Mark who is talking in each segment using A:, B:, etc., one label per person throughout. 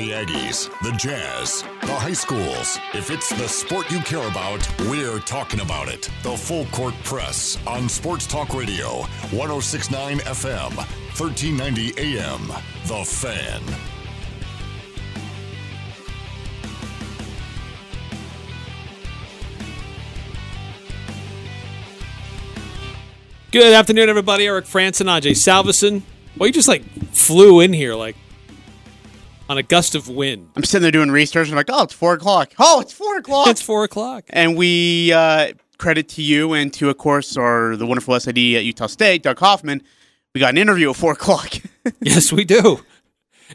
A: The Aggies, the Jazz, the high schools. If it's the sport you care about, we're talking about it. The Full Court Press on Sports Talk Radio, 1069 FM, 1390 AM. The Fan.
B: Good afternoon, everybody. Eric Frandsen and Ajay Salvesen. Well, you just like flew in here like on a gust of wind.
C: I'm sitting there doing research. and I'm like, oh, it's four o'clock. Oh, it's four o'clock.
B: It's four o'clock.
C: and we uh, credit to you and to, of course, our the wonderful SID at Utah State, Doug Hoffman. We got an interview at four o'clock.
B: yes, we do.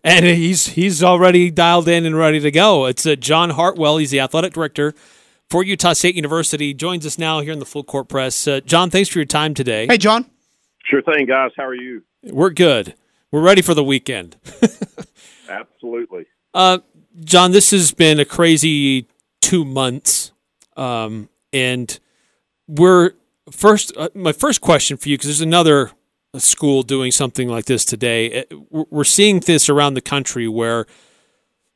B: And he's he's already dialed in and ready to go. It's uh, John Hartwell. He's the athletic director for Utah State University. Joins us now here in the full court press. Uh, John, thanks for your time today.
C: hey, John.
D: Sure thing, guys. How are you?
B: We're good. We're ready for the weekend.
D: Absolutely.
B: Uh, John, this has been a crazy two months, um, and we're first. Uh, my first question for you, because there's another school doing something like this today. Uh, we're- We're seeing this around the country where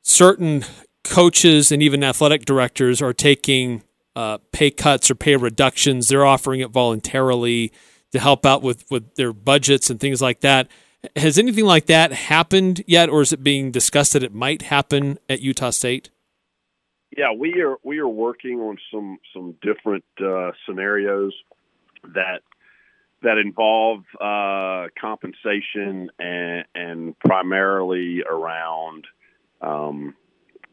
B: certain coaches and even athletic directors are taking uh, pay cuts or pay reductions. They're offering it voluntarily to help out with with their budgets and things like that. Has anything like that happened yet, or is it being discussed that it might happen at Utah State?
D: Yeah, we are we are working on some some different uh, scenarios that that involve uh, compensation and, and primarily around um,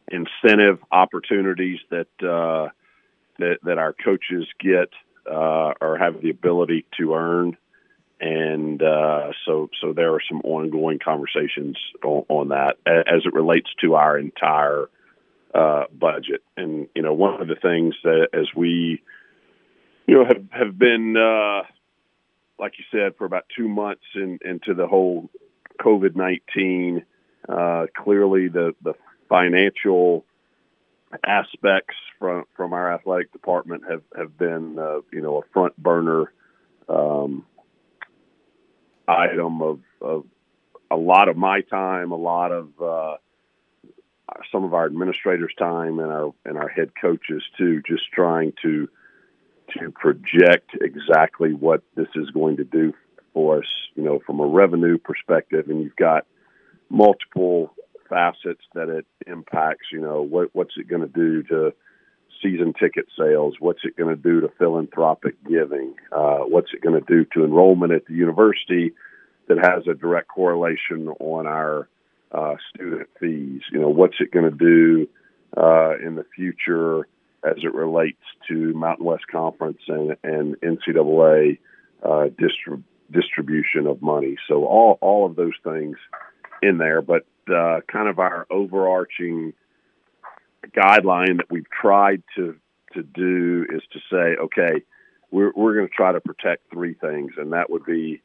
D: incentive opportunities that uh, that that our coaches get uh, or have the ability to earn. And uh, so, so there are some ongoing conversations on, on that as it relates to our entire uh, budget. And you know, one of the things that as we, you know, have have been, uh, like you said, for about two months in, into the whole COVID nineteen. Uh, clearly, the the financial aspects from from our athletic department have have been, uh, you know, a front burner um, item of of a lot of my time, a lot of uh, some of our administrators' time, and our and our head coaches too, just trying to to project exactly what this is going to do for us, you know, from a revenue perspective. And you've got multiple facets that it impacts. You know, what what's it going to do to season ticket sales? What's it going to do to philanthropic giving? Uh, what's it going to do to enrollment at the university? That has a direct correlation on our uh, student fees. You know, what's it going to do uh, in the future as it relates to Mountain West Conference and, and NCAA uh, distrib- distribution of money? So all all of those things in there, but uh, kind of our overarching guideline that we've tried to to do is to say, okay, we're we're going to try to protect three things, and that would be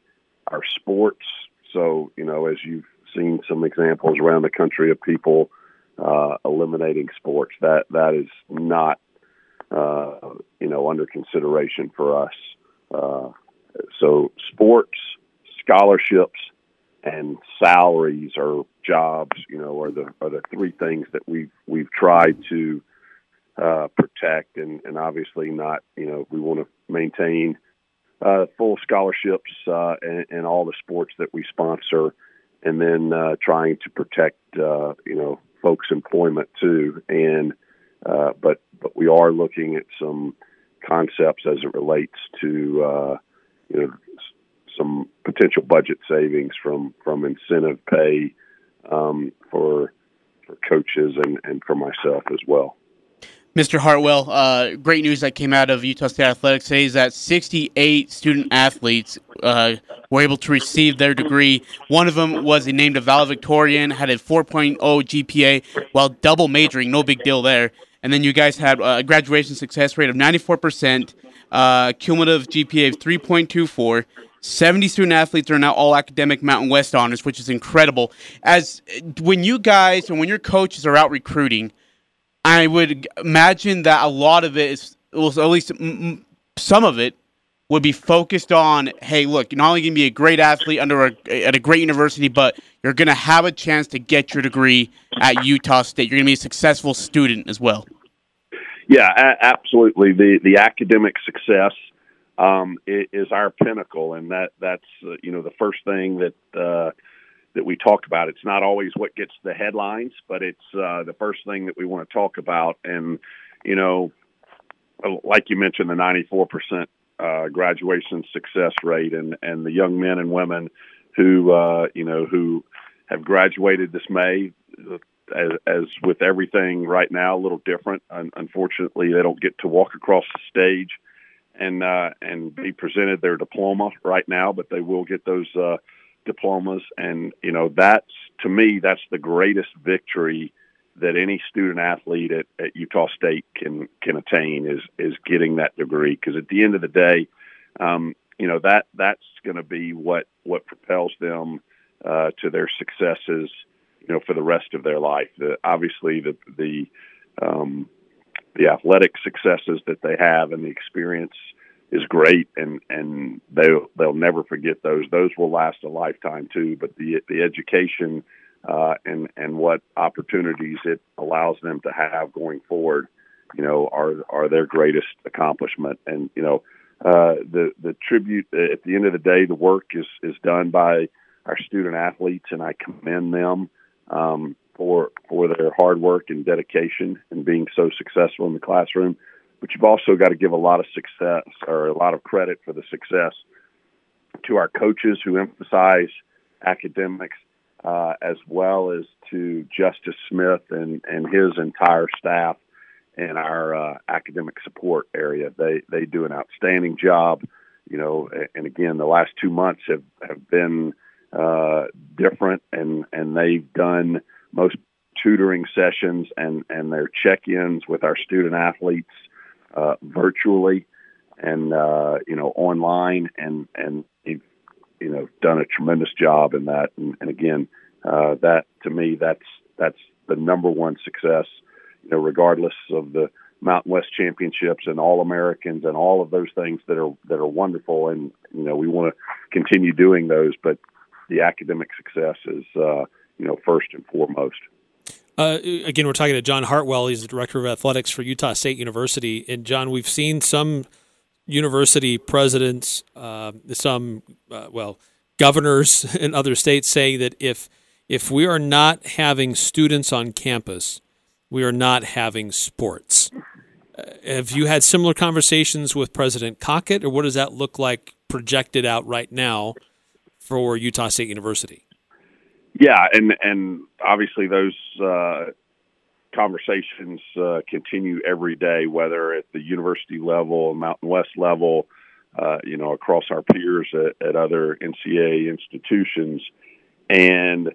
D: our sports. So, you know, as you've seen some examples around the country of people uh, eliminating sports, that that is not, uh, you know, under consideration for us. Uh, so, sports, scholarships, and salaries or jobs, you know, are the are the three things that we've we've tried to uh, protect, and and obviously not, you know, we want to maintain uh, full scholarships uh, in, in all the sports that we sponsor, and then uh, trying to protect uh, you know folks' employment too. And uh, but but we are looking at some concepts as it relates to uh, you know some potential budget savings from from incentive pay um, for for coaches and and for myself as well.
C: Mr. Hartwell, uh, great news that came out of Utah State Athletics today is that 68 student athletes uh, were able to receive their degree. One of them was named a valedictorian, had a 4.0 GPA while double majoring, no big deal there. And then you guys had a graduation success rate of 94%, uh, cumulative GPA of 3.24. 70 student athletes are now all academic Mountain West honors, which is incredible. As when you guys and when your coaches are out recruiting, I would imagine that a lot of it is, well, at least some of it, would be focused on, hey, look, you're not only going to be a great athlete under a, at a great university, but you're going to have a chance to get your degree at Utah State. You're going to be a successful student as well.
D: Yeah, absolutely. The the academic success um, is our pinnacle, and that that's uh, you know the first thing that uh, that we talk about. It's not always what gets the headlines, but it's uh, the first thing that we want to talk about. And you know, like you mentioned, the ninety four percent uh, graduation success rate, and and the young men and women who uh, you know who have graduated this May. As, as with everything right now, a little different. unfortunately, they don't get to walk across the stage and uh, and be presented their diploma right now, but they will get those uh, diplomas. And you know, that's to me, that's the greatest victory that any student athlete at, at Utah State can can attain is is getting that degree. Because at the end of the day, um, you know that that's going to be what what propels them uh, to their successes. You know, for the rest of their life. The, obviously, the the um, the athletic successes that they have and the experience is great, and and they'll they'll never forget those. Those will last a lifetime too. But the the education uh, and and what opportunities it allows them to have going forward, you know, are are their greatest accomplishment. And you know, uh, the the tribute at the end of the day, the work is is done by our student athletes, and I commend them um, for for their hard work and dedication and being so successful in the classroom. But you've also got to give a lot of success or a lot of credit for the success to our coaches who emphasize academics uh, as well as to Justice Smith and, and his entire staff in our uh, academic support area. They they do an outstanding job. You know, and again, the last two months have have been uh, different, and and they've done most tutoring sessions and and their check-ins with our student athletes uh, virtually and uh, you know online, and and you know done a tremendous job in that. And, and again, uh, that to me, that's that's the number one success. You know, regardless of the Mountain West Championships and All Americans and all of those things that are that are wonderful, and you know we want to continue doing those. But the academic success is uh, you know first and foremost.
B: Uh, again, we're talking to John Hartwell. He's the director of athletics for Utah State University. And John, we've seen some university presidents, uh, some uh, well governors in other states saying that if if we are not having students on campus, we are not having sports. Uh, have you had similar conversations with President Cockett, or what does that look like projected out right now for Utah State University?
D: Yeah, and and obviously those uh, conversations uh, continue every day, whether at the university level, Mountain West level, uh, you know, across our peers at, at other NCAA institutions, and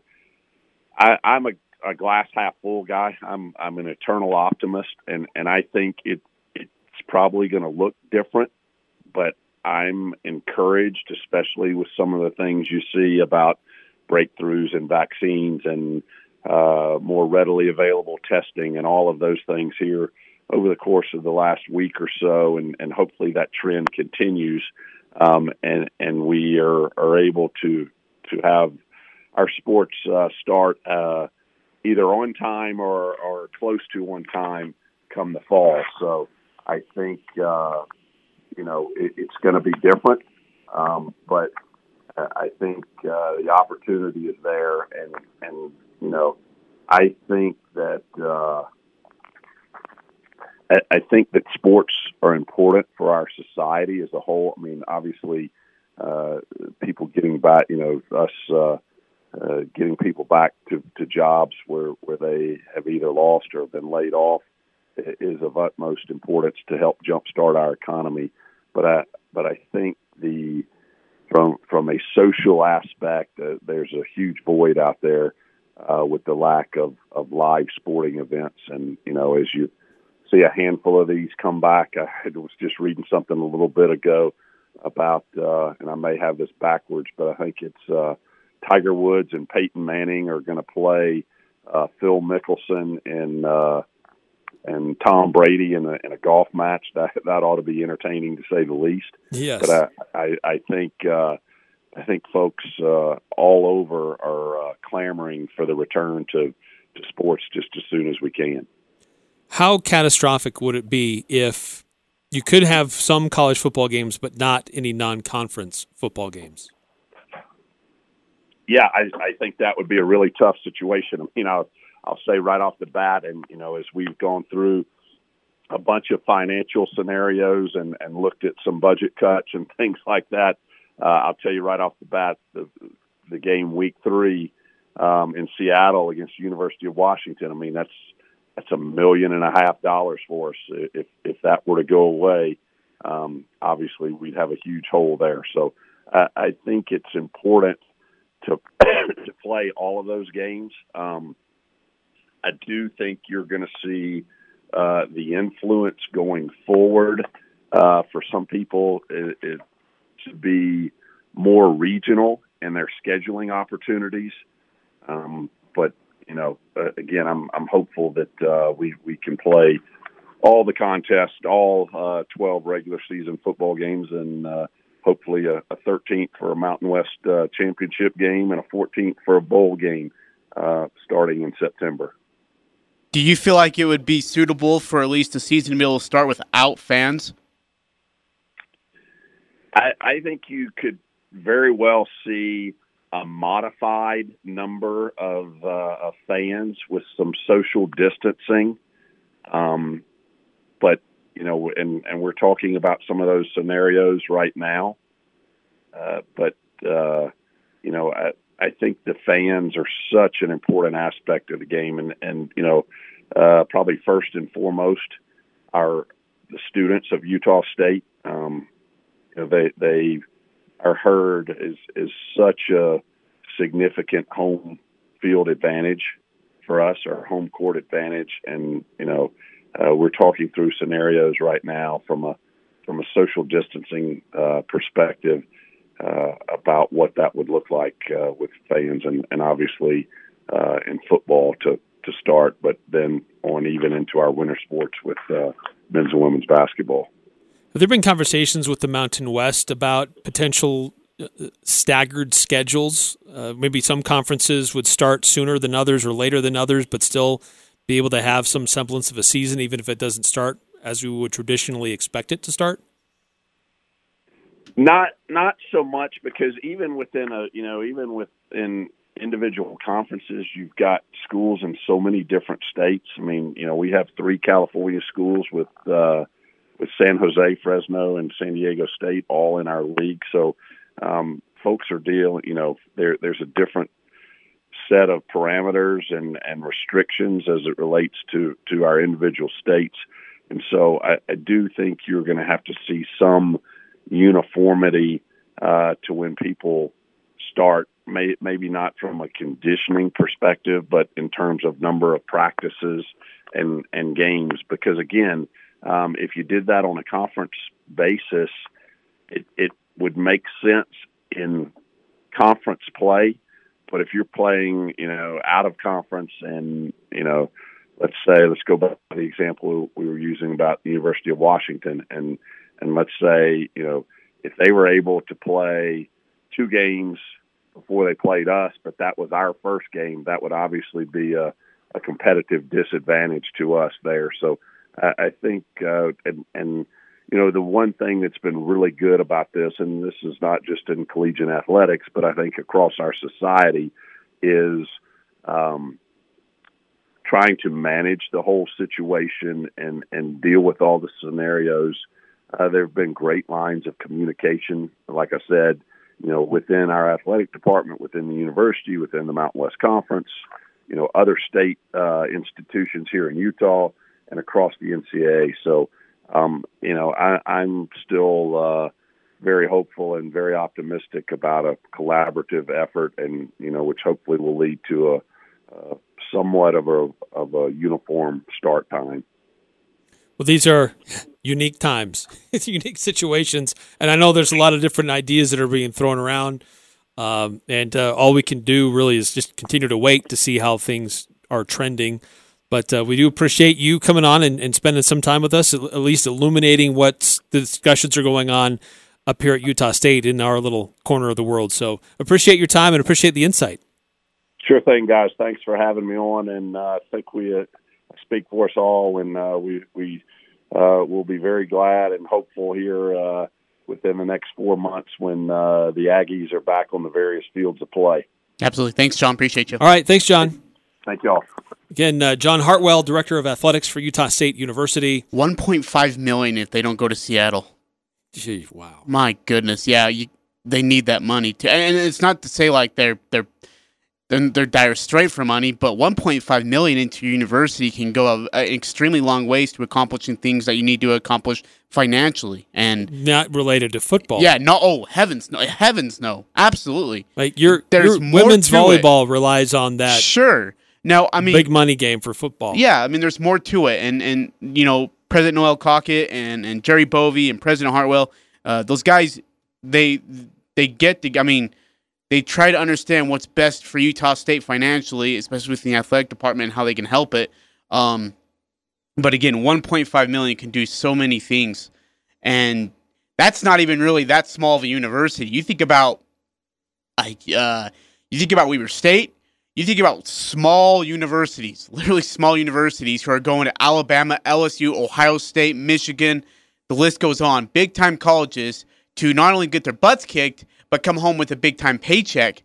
D: I, I'm a, a glass half full guy. I'm I'm an eternal optimist, and and I think it it's probably going to look different, but I'm encouraged, especially with some of the things you see about breakthroughs in vaccines and uh, more readily available testing and all of those things here over the course of the last week or so, and, and hopefully that trend continues, um, and and we are, are able to to have our sports uh, start uh, either on time or, or close to on time come the fall. So I think uh, you know it, it's going to be different, um, but I think uh, the opportunity is there, and and you know I think that. Uh, I I think that sports are important for our society as a whole. I mean, obviously, uh, people getting back, you know, us uh, uh, getting people back to, to jobs where, where they have either lost or been laid off is of utmost importance to help jumpstart our economy. But I but I think the from from a social aspect, uh, there's a huge void out there uh, with the lack of, of live sporting events. And you know, as you see a handful of these come back, I was just reading something a little bit ago about, uh, and I may have this backwards, but I think it's uh, Tiger Woods and Peyton Manning are going to play uh, Phil Mickelson in uh, and Tom Brady in a in a golf match that that ought to be entertaining to say the least.
B: Yes,
D: but I I, I think uh, I think folks uh, all over are uh, clamoring for the return to to sports just as soon as we can.
B: How catastrophic would it be if you could have some college football games, but not any non-conference football games?
D: Yeah, I, I think that would be a really tough situation. You know, I'll say right off the bat, and you know, as we've gone through a bunch of financial scenarios and, and looked at some budget cuts and things like that, uh, I'll tell you right off the bat, the, the game week three um, in Seattle against the University of Washington. I mean, that's that's a million and a half dollars for us. If if that were to go away, um, obviously we'd have a huge hole there. So I, I think it's important to to play all of those games. Um, I do think you're going to see uh, the influence going forward uh, for some people it, it, to be more regional in their scheduling opportunities. Um, but you know, uh, again, I'm I'm hopeful that uh, we we can play all the contests, all uh, 12 regular season football games, and uh, hopefully a, a 13th for a Mountain West championship game and a 14th for a bowl game starting in September.
C: Do you feel like it would be suitable for at least a season to be able to start without fans?
D: I, I think you could very well see a modified number of, uh, of fans with some social distancing. Um, but you know, and and we're talking about some of those scenarios right now. Uh, but uh, you know, I, I think the fans are such an important aspect of the game, and and you know, uh, probably first and foremost are the students of Utah State. Um, you know, they they are heard is is such a significant home field advantage for us, our home court advantage, and you know, uh, we're talking through scenarios right now from a from a social distancing uh, perspective uh, about what that would look like uh, with fans, and, and obviously uh, in football to to start, but then on even into our winter sports with uh, men's and women's basketball.
B: Have there been conversations with the Mountain West about potential uh, staggered schedules? Uh, maybe some conferences would start sooner than others or later than others, but still be able to have some semblance of a season, even if it doesn't start as we would traditionally expect it to start.
D: Not not so much because even within a you know even within individual conferences, you've got schools in so many different states. I mean, you know, we have three California schools with uh, with San Jose, Fresno, and San Diego State all in our league. So um, folks are dealing. You know, there there's a different set of parameters and and restrictions as it relates to to our individual states. And so I, I do think you're going to have to see some uniformity uh, to when people start may, maybe not from a conditioning perspective, but in terms of number of practices and and games. Because again, um, if you did that on a conference basis, it, it would make sense in conference play. But if you're playing, you know, out of conference and you know, let's say let's go back to the example we were using about the University of Washington, and and let's say you know if they were able to play two games before they played us, but that was our first game. That would obviously be a, a competitive disadvantage to us there. So I, I think, uh, and, and you know, the one thing that's been really good about this, and this is not just in collegiate athletics, but I think across our society, is um, trying to manage the whole situation and and deal with all the scenarios. Uh, there have been great lines of communication. Like I said, you know, within our athletic department, within the university, within the Mountain West Conference, you know, other state uh, institutions here in Utah and across the NCAA. So, um, you know, I, I'm still uh, very hopeful and very optimistic about a collaborative effort, and you know, which hopefully will lead to a, a somewhat of a of a uniform start time.
B: Well, these are unique times, unique situations, and I know there's a lot of different ideas that are being thrown around. Um, and uh, all we can do really is just continue to wait to see how things are trending. But uh, we do appreciate you coming on and, and spending some time with us, at at least illuminating what the discussions are going on up here at Utah State in our little corner of the world. So appreciate your time and appreciate the insight.
D: Sure thing, guys. Thanks for having me on, and uh, I think we uh, speak for us all, and uh, we we uh, will be very glad and hopeful here uh, within the next four months when uh, the Aggies are back on the various fields of play.
C: Absolutely. Thanks, John. Appreciate you.
B: All right. Thanks, John.
D: Thank y'all.
B: Again, uh, John Hartwell, Director of Athletics for Utah State University.
C: 1.5 million if they don't go to Seattle.
B: Gee, wow.
C: My goodness, yeah, you, they need that money to, and it's not to say like they're they're they're, they're dire straight for money, but 1.5 million into your university can go a, a extremely long ways to accomplishing things that you need to accomplish financially. And
B: Not related to football.
C: yeah, no, oh heavens, no, heavens, no, absolutely,
B: Like your,
C: There's
B: your women's
C: to it.
B: volleyball relies on that
C: sure. Now, I mean,
B: big money game for football.
C: Yeah, I mean, there's more to it, and and you know, President Noelle Cockett and and Jerry Bovey and President Hartwell, uh, those guys, they they get the. I mean, they try to understand what's best for Utah State financially, especially within the athletic department, and how they can help it. Um, but again, 1.5 million can do so many things, and that's not even really that small of a university. You think about, like, uh, you think about Weber State. You think about small universities, literally small universities who are going to Alabama, LSU, Ohio State, Michigan. The list goes on. Big time colleges to not only get their butts kicked, but come home with a big time paycheck.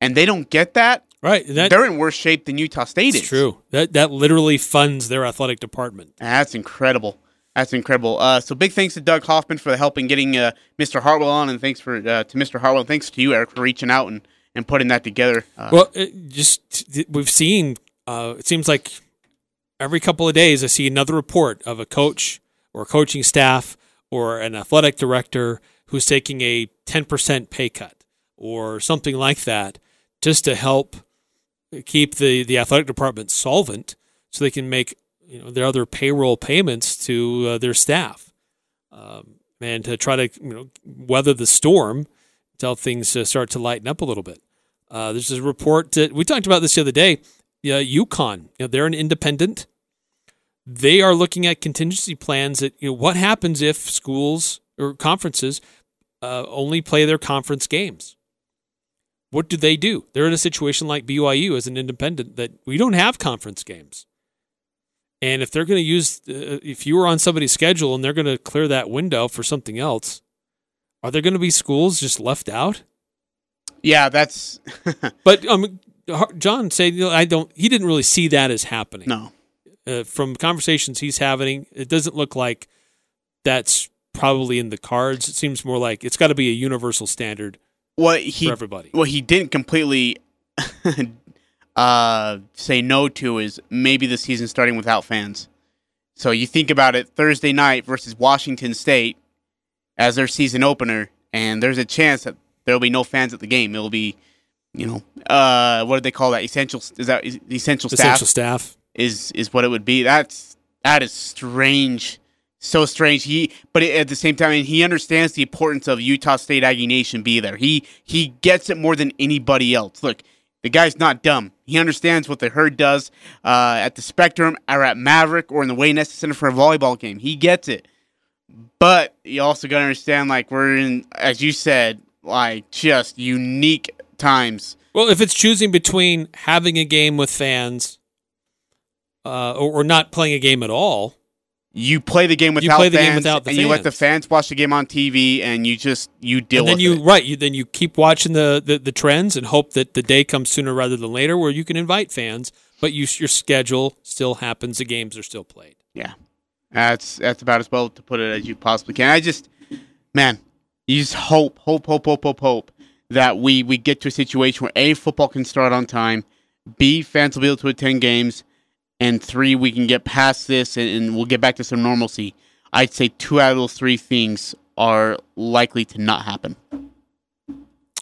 C: And they don't get that.
B: Right. That,
C: They're in worse shape than Utah State is.
B: true. That that literally funds their athletic department.
C: That's incredible. That's incredible. Uh, so big thanks to Doug Hoffman for the help in getting uh, Mr. Hartwell on, and thanks for uh, to Mr. Hartwell. And Thanks to you, Eric, for reaching out and, and putting that together. Uh,
B: Well, it just we've seen. Uh, it seems like every couple of days I see another report of a coach or a coaching staff or an athletic director who's taking a ten percent pay cut or something like that, just to help keep the the athletic department solvent, so they can make you know their other payroll payments to uh, their staff, um, and to try to you know weather the storm until things uh, start to lighten up a little bit. Uh, there's a report that we talked about this the other day. Yeah, UConn, you know, they're an independent. They are looking at contingency plans that you know what happens if schools or conferences uh, only play their conference games. What do they do? They're in a situation like BYU as an independent that we don't have conference games. And if they're going to use, uh, if you were on somebody's schedule and they're going to clear that window for something else, are there going to be schools just left out?
C: yeah, that's
B: But um, John said, I don't. He didn't really see that as happening.
C: no.
B: Uh, from conversations he's having, it doesn't look like that's probably in the cards. It seems more like it's got to be a universal standard
C: What he
B: for everybody.
C: what he didn't completely uh, say no to is maybe the season starting without fans. So you think about it Thursday night versus Washington State as their season opener, and there's a chance that there'll be no fans at the game. It'll be, you know, uh, what do they call that? Essential is that is- essential staff
B: Essential staff.
C: is is what it would be. That's that is strange, so strange. He, but at the same time, and he understands the importance of Utah State Aggie Nation be there. He he gets it more than anybody else. Look, the guy's not dumb. He understands what the herd does uh, at the Spectrum or at Maverik or in the Wayne Estes Center for a volleyball game. He gets it. But you also got to understand, like we're in, as you said, like just unique times.
B: Well, if it's choosing between having a game with fans uh, or, or not playing a game at all,
C: you play the game
B: You
C: without
B: play the
C: fans,
B: game without the
C: and you let the
B: fans.
C: fans watch the game on TV, and you just you deal
B: and then
C: with
B: you
C: it.
B: right, you then you keep watching the, the the trends and hope that the day comes sooner rather than later where you can invite fans, but you, your schedule still happens. The games are still played.
C: Yeah, that's that's about as well to put it as you possibly can. I just, man, you just hope, hope, hope, hope, hope, hope that we we get to a situation where a football can start on time, b fans will be able to attend games, and three we can get past this and, and we'll get back to some normalcy. I'd say two out of those three things are likely to not happen.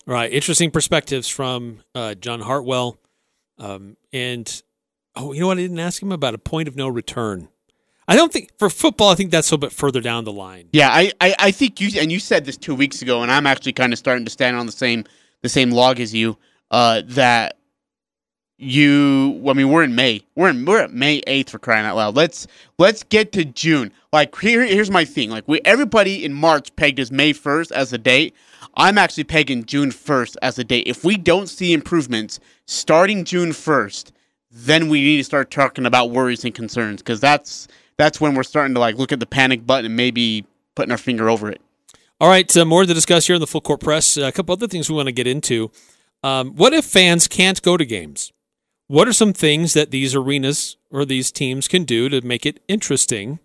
B: Right. Interesting perspectives from uh, John Hartwell. Um, and, oh, you know what? I didn't ask him about a point of no return. I don't think, for football, I think that's a little bit further down the line.
C: Yeah, I, I, I think you and you said this two weeks ago, and I'm actually kind of starting to stand on the same the same log as you. Uh, that you I mean we're in May. We're in we're at May 8th for crying out loud. Let's let's get to June. Like here here's my thing. Like we everybody in March pegged as May 1st as a date. I'm actually pegging June 1st as a date. If we don't see improvements starting June 1st, then we need to start talking about worries and concerns cuz that's that's when we're starting to like look at the panic button and maybe putting our finger over it.
B: All right, uh, more to discuss here in the full court press. Uh, a couple other things we want to get into. Um, what if fans can't go to games? What are some things that these arenas or these teams can do to make it interesting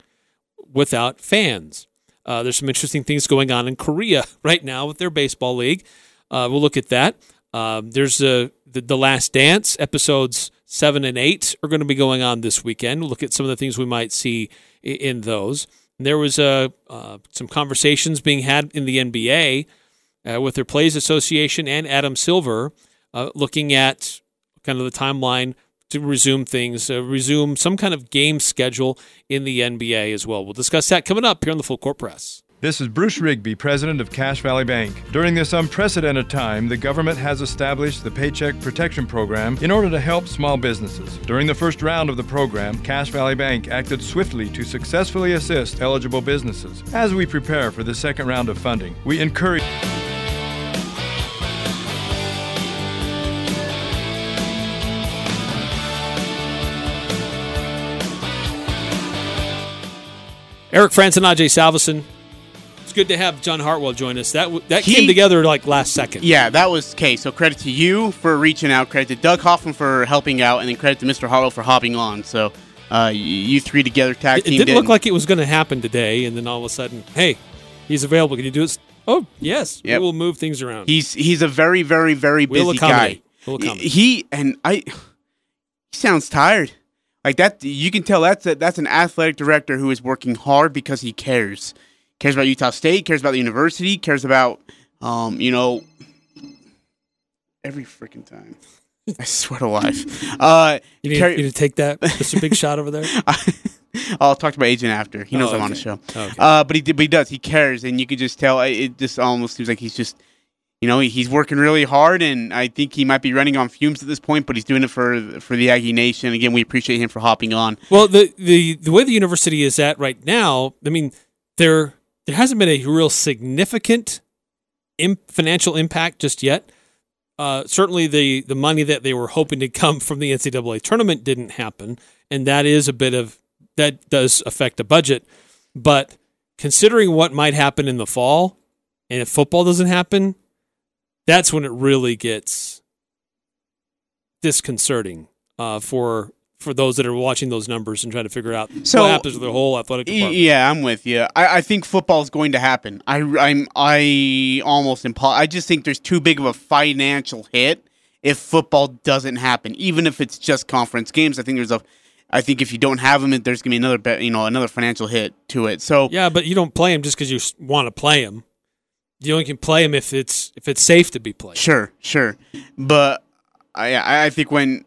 B: without fans? Uh, there's some interesting things going on in Korea right now with their baseball league. Uh, we'll look at that. Um, there's a, the, the Last Dance episodes seven and eight are going to be going on this weekend. We'll look at some of the things we might see in, in those. And there was uh, uh, some conversations being had in the NBA uh, with their Plays Association and Adam Silver, uh, looking at kind of the timeline to resume things, uh, resume some kind of game schedule in the NBA as well. We'll discuss that coming up here on the Full Court Press.
E: This is Bruce Rigby, president of Cache Valley Bank. During this unprecedented time, the government has established the Paycheck Protection Program in order to help small businesses. During the first round of the program, Cache Valley Bank acted swiftly to successfully assist eligible businesses. As we prepare for the second round of funding, we encourage
B: Eric Frandsen and Ajay Salvesen. It's good to have John Hartwell join us. That w- that
C: He-
B: came together like last second.
C: Yeah, that was okay. So credit to you for reaching out, credit to Doug Hoffman for helping out, and then credit to Mr. Hartwell for hopping on. So uh, you three together tag team.
B: It didn't look like it was going to happen today, and then all of a sudden, hey, he's available. Can you do this? Oh, yes.
C: Yep.
B: We will move things around.
C: he's he's a very very very
B: We'll
C: busy guy.
B: We'll.
C: He and I, he sounds tired. Like that, you can tell that's a, that's an athletic director who is working hard because he cares. Cares about Utah State. Cares about the university. Cares about, um, you know, every freaking time. I swear to life. Uh,
B: you, need, you need to take that, Mr. Big Shot over there.
C: I'll talk to my agent after. He knows
B: Oh,
C: I'm on the
B: okay.
C: show.
B: Okay.
C: Uh, but he did, but he does. He cares, and you could just tell. It just almost seems like he's just, you know, he's working really hard, and I think he might be running on fumes at this point. But he's doing it for for the Aggie Nation. Again, we appreciate him for hopping on.
B: Well, the, the the way the university is at right now, I mean, there there hasn't been a real significant Im- financial impact just yet. Uh, certainly, the the money that they were hoping to come from the NCAA tournament didn't happen, and that is a bit of that does affect the budget. But considering what might happen in the fall, and if football doesn't happen, that's when it really gets disconcerting uh, for for those that are watching those numbers and trying to figure out
C: So-
B: what happens with the whole athletic department.
C: Yeah, I'm with you. I, I think football is going to happen. I I'm I almost impo- I just think there's too big of a financial hit if football doesn't happen, even if it's just conference games. I think there's a I think if you don't have them, there's gonna be another you know another financial hit to it. So
B: Yeah, but you don't play them just because you want to play them. You only can play them if it's if it's safe to be played.
C: Sure, sure, but I I think when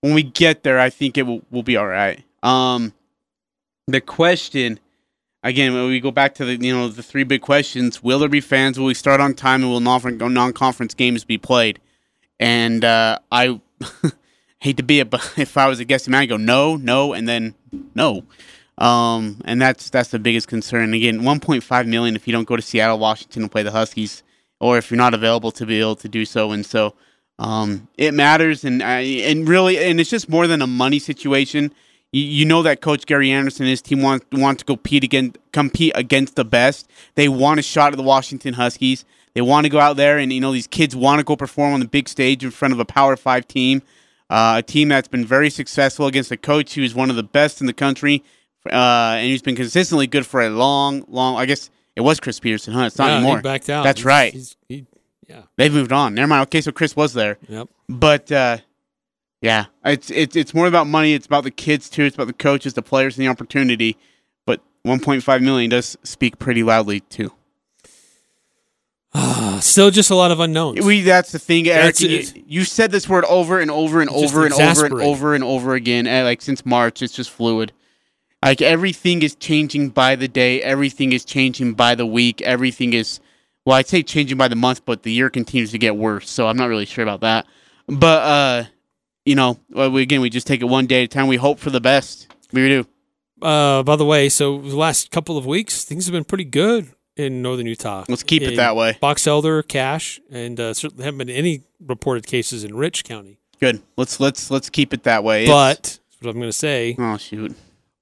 C: when we get there, I think it will, will be all right. Um, the question again, when we go back to the you know the three big questions: Will there be fans? Will we start on time? And will non conference games be played? And uh, I hate to be it, but if I was a guessing man, I go no, no, and then no. Um, and that's that's the biggest concern. Again, 1.5 million if you don't go to Seattle, Washington, and play the Huskies, or if you're not available to be able to do so. And so, um, it matters, and I, and really, and it's just more than a money situation. You, you know that Coach Gary Anderson and his team want want to compete against compete against the best. They want a shot at the Washington Huskies. They want to go out there, and you know these kids want to go perform on the big stage in front of a Power Five team, uh, a team that's been very successful against a coach who is one of the best in the country, uh, and he's been consistently good for a long, long. I guess it was Chris Petersen, huh? It's not
B: Yeah,
C: anymore.
B: Backed out.
C: That's
B: He's-
C: right.
B: he's- he- yeah.
C: They've moved on. Never mind. Okay, so Chris was there,
B: Yep.
C: but uh, yeah, it's it's it's more about money. It's about the kids too. It's about the coaches, the players, and the opportunity. But 1.5 million does speak pretty loudly too.
B: Still just a lot of unknowns.
C: We that's the thing, Eric. You, you said this word over and over and over and over and over and over again. eh, like since March, it's just fluid. Like everything is changing by the day. Everything is changing by the week. Everything is, well, I'd say changing by the month, but the year continues to get worse. So I'm not really sure about that. But uh, you know, well, we, again, we just take it one day at a time. We hope for the best. We do.
B: Uh, by the way, so the last couple of weeks, things have been pretty good in northern Utah.
C: Let's keep it that way.
B: Box Elder, Cache, and uh, certainly haven't been any reported cases in Rich County.
C: Good. Let's let's let's keep it that way.
B: But that's what I'm going to say.
C: oh shoot,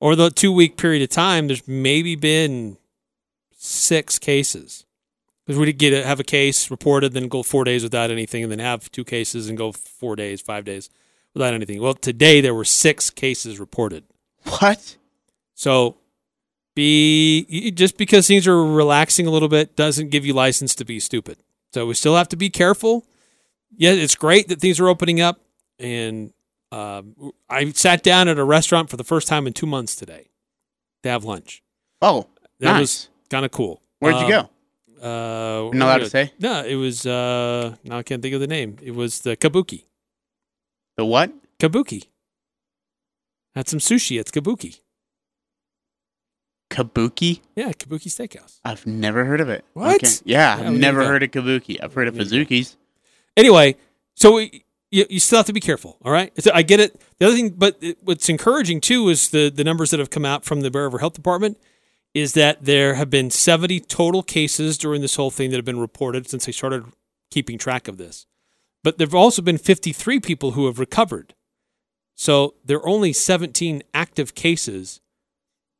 B: Over the two week period of time, there's maybe been six cases. Because we get a, have a case reported, then go four days without anything, and then have two cases and go four days, five days without anything. Well, today there were six cases reported.
C: what?
B: So be just because things are relaxing a little bit doesn't give you license to be stupid. So we still have to be careful. Yeah, it's great that things are opening up, and um, I sat down at a restaurant for the first time in two months today to have lunch.
C: Oh,
B: That
C: nice.
B: was kind of cool.
C: Where'd you
B: Uh,
C: go?
B: Uh,
C: You're not allowed to say?
B: No, it was. Uh, now I can't think of the name. It was the Kabuki.
C: The what?
B: Kabuki. Had some sushi at Kabuki.
C: Kabuki?
B: Yeah, Kabuki Steakhouse.
C: I've never heard of it.
B: What?
C: Okay. Yeah,
B: Yeah,
C: I've never
B: need to go.
C: heard of Kabuki. I've heard of
B: We need to go.
C: Fazukis.
B: anyway, so we, you, you still have to be careful. All right, So I get it. The other thing, but it, what's encouraging too is the the numbers that have come out from the Bear River Health Department is that there have been 70 total cases during this whole thing that have been reported since they started keeping track of this. But there've also been 53 people who have recovered. So there are only 17 active cases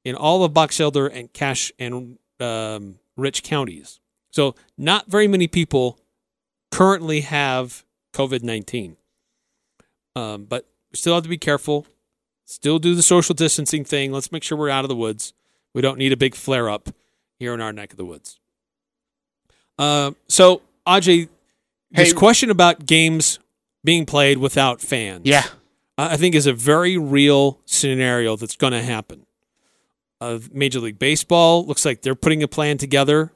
B: in all of Box Elder and Cache and um, Rich counties. So not very many people currently have COVID 19. Um, but we still have to be careful. Still do the social distancing thing. Let's make sure we're out of the woods. We don't need a big flare up here in our neck of the woods. Um, so, Ajay, this
C: Hey-
B: question about games being played without fans,
C: Yeah.
B: I I think is a very real scenario that's going to happen. Uh, Major League Baseball looks like they're putting a plan together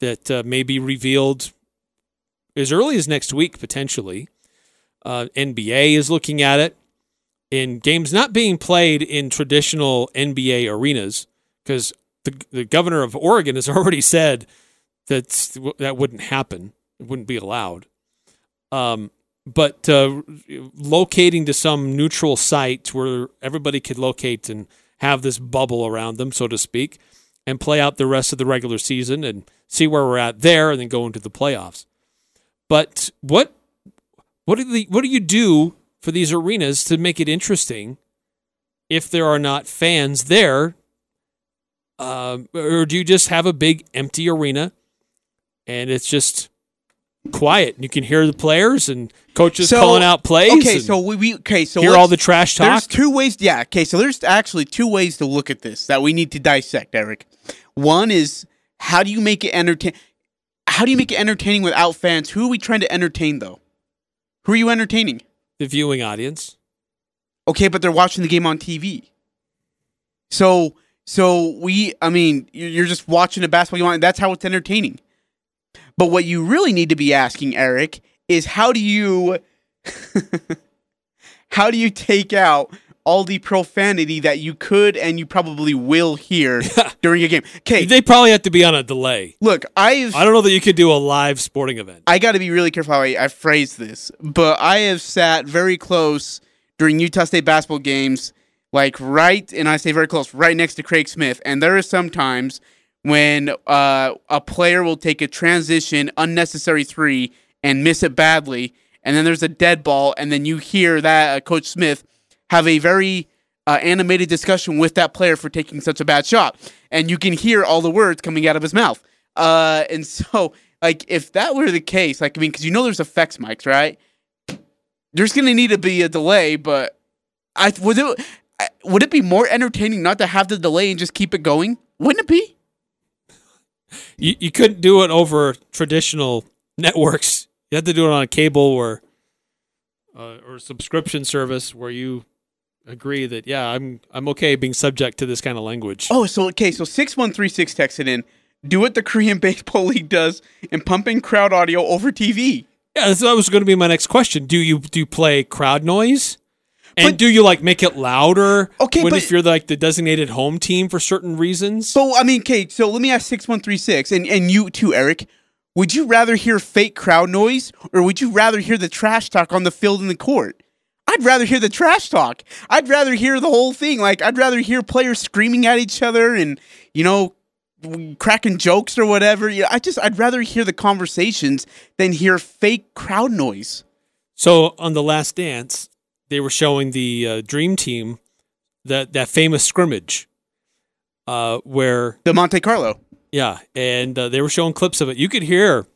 B: that uh, may be revealed as early as next week, potentially. Uh, NBA is looking at it in games not being played in traditional NBA arenas because the, the governor of Oregon has already said that that wouldn't happen. It wouldn't be allowed. Um, but uh, locating to some neutral site where everybody could locate and have this bubble around them, so to speak, and play out the rest of the regular season and see where we're at there, and then go into the playoffs. But what what do the what do you do for these arenas to make it interesting if there are not fans there? Um, or do you just have a big empty arena and it's just quiet? and You can hear the players and coaches
C: So-
B: calling out plays.
C: Okay, so we, we okay, so
B: hear all the trash talk.
C: There's two ways. Yeah. Okay. So there's actually two ways to look at this that we need to dissect, Eric. One is how do you make it entertain? How do you make it entertaining without fans? Who are we trying to entertain though? Who are you entertaining?
B: the viewing audience.
C: Okay, but they're watching the game on TV. So, so we, I mean, you're just watching a basketball game. That's how it's entertaining. But what you really need to be asking, Eric, is how do you, how do you take out all the profanity that you could and you probably will hear during a game? Okay,
B: They probably have to be on a delay.
C: look, I've
B: I don't know that you could do a live sporting event.
C: I got to be really careful how I, I phrase this, but I have sat very close during Utah State basketball games, like right, and I say very close, right next to Craig Smith. And there are some times when uh, a player will take a transition, unnecessary three, and miss it badly, and then there's a dead ball, and then you hear that uh, Coach Smith have a very uh, animated discussion with that player for taking such a bad shot, and you can hear all the words coming out of his mouth. Uh, and so, like, if that were the case, like, I mean, because you know there's effects mics, right? There's gonna need to be a delay, but I would it would it be more entertaining not to have the delay and just keep it going? Wouldn't it be?
B: You, you couldn't do it over traditional networks. You had to do it on a cable or uh, or subscription service where you agree that yeah, I'm I'm okay being subject to this kind of language.
C: Oh, so okay, so six one three six texted in. Do what the Korean Baseball League does and pumping crowd audio over TV.
B: Yeah, that's, that was going to be my next question. Do you do you play crowd noise? And
C: But-
B: do you like make it louder?
C: Okay,
B: when
C: but-
B: if you're like the designated home team for certain reasons.
C: So I mean, Kate. So let me ask six one three six, and and you too, Eric. Would you rather hear fake crowd noise, or would you rather hear the trash talk on the field and the court? I'd rather hear the trash talk. I'd rather hear the whole thing. Like I'd rather hear players screaming at each other and you know cracking jokes or whatever. Yeah, I just I'd rather hear the conversations than hear fake crowd noise.
B: So on the Last Dance, they were showing the uh, Dream Team that that famous scrimmage uh, where
C: The Monte Carlo.
B: yeah, and uh, they were showing clips of it. You could hear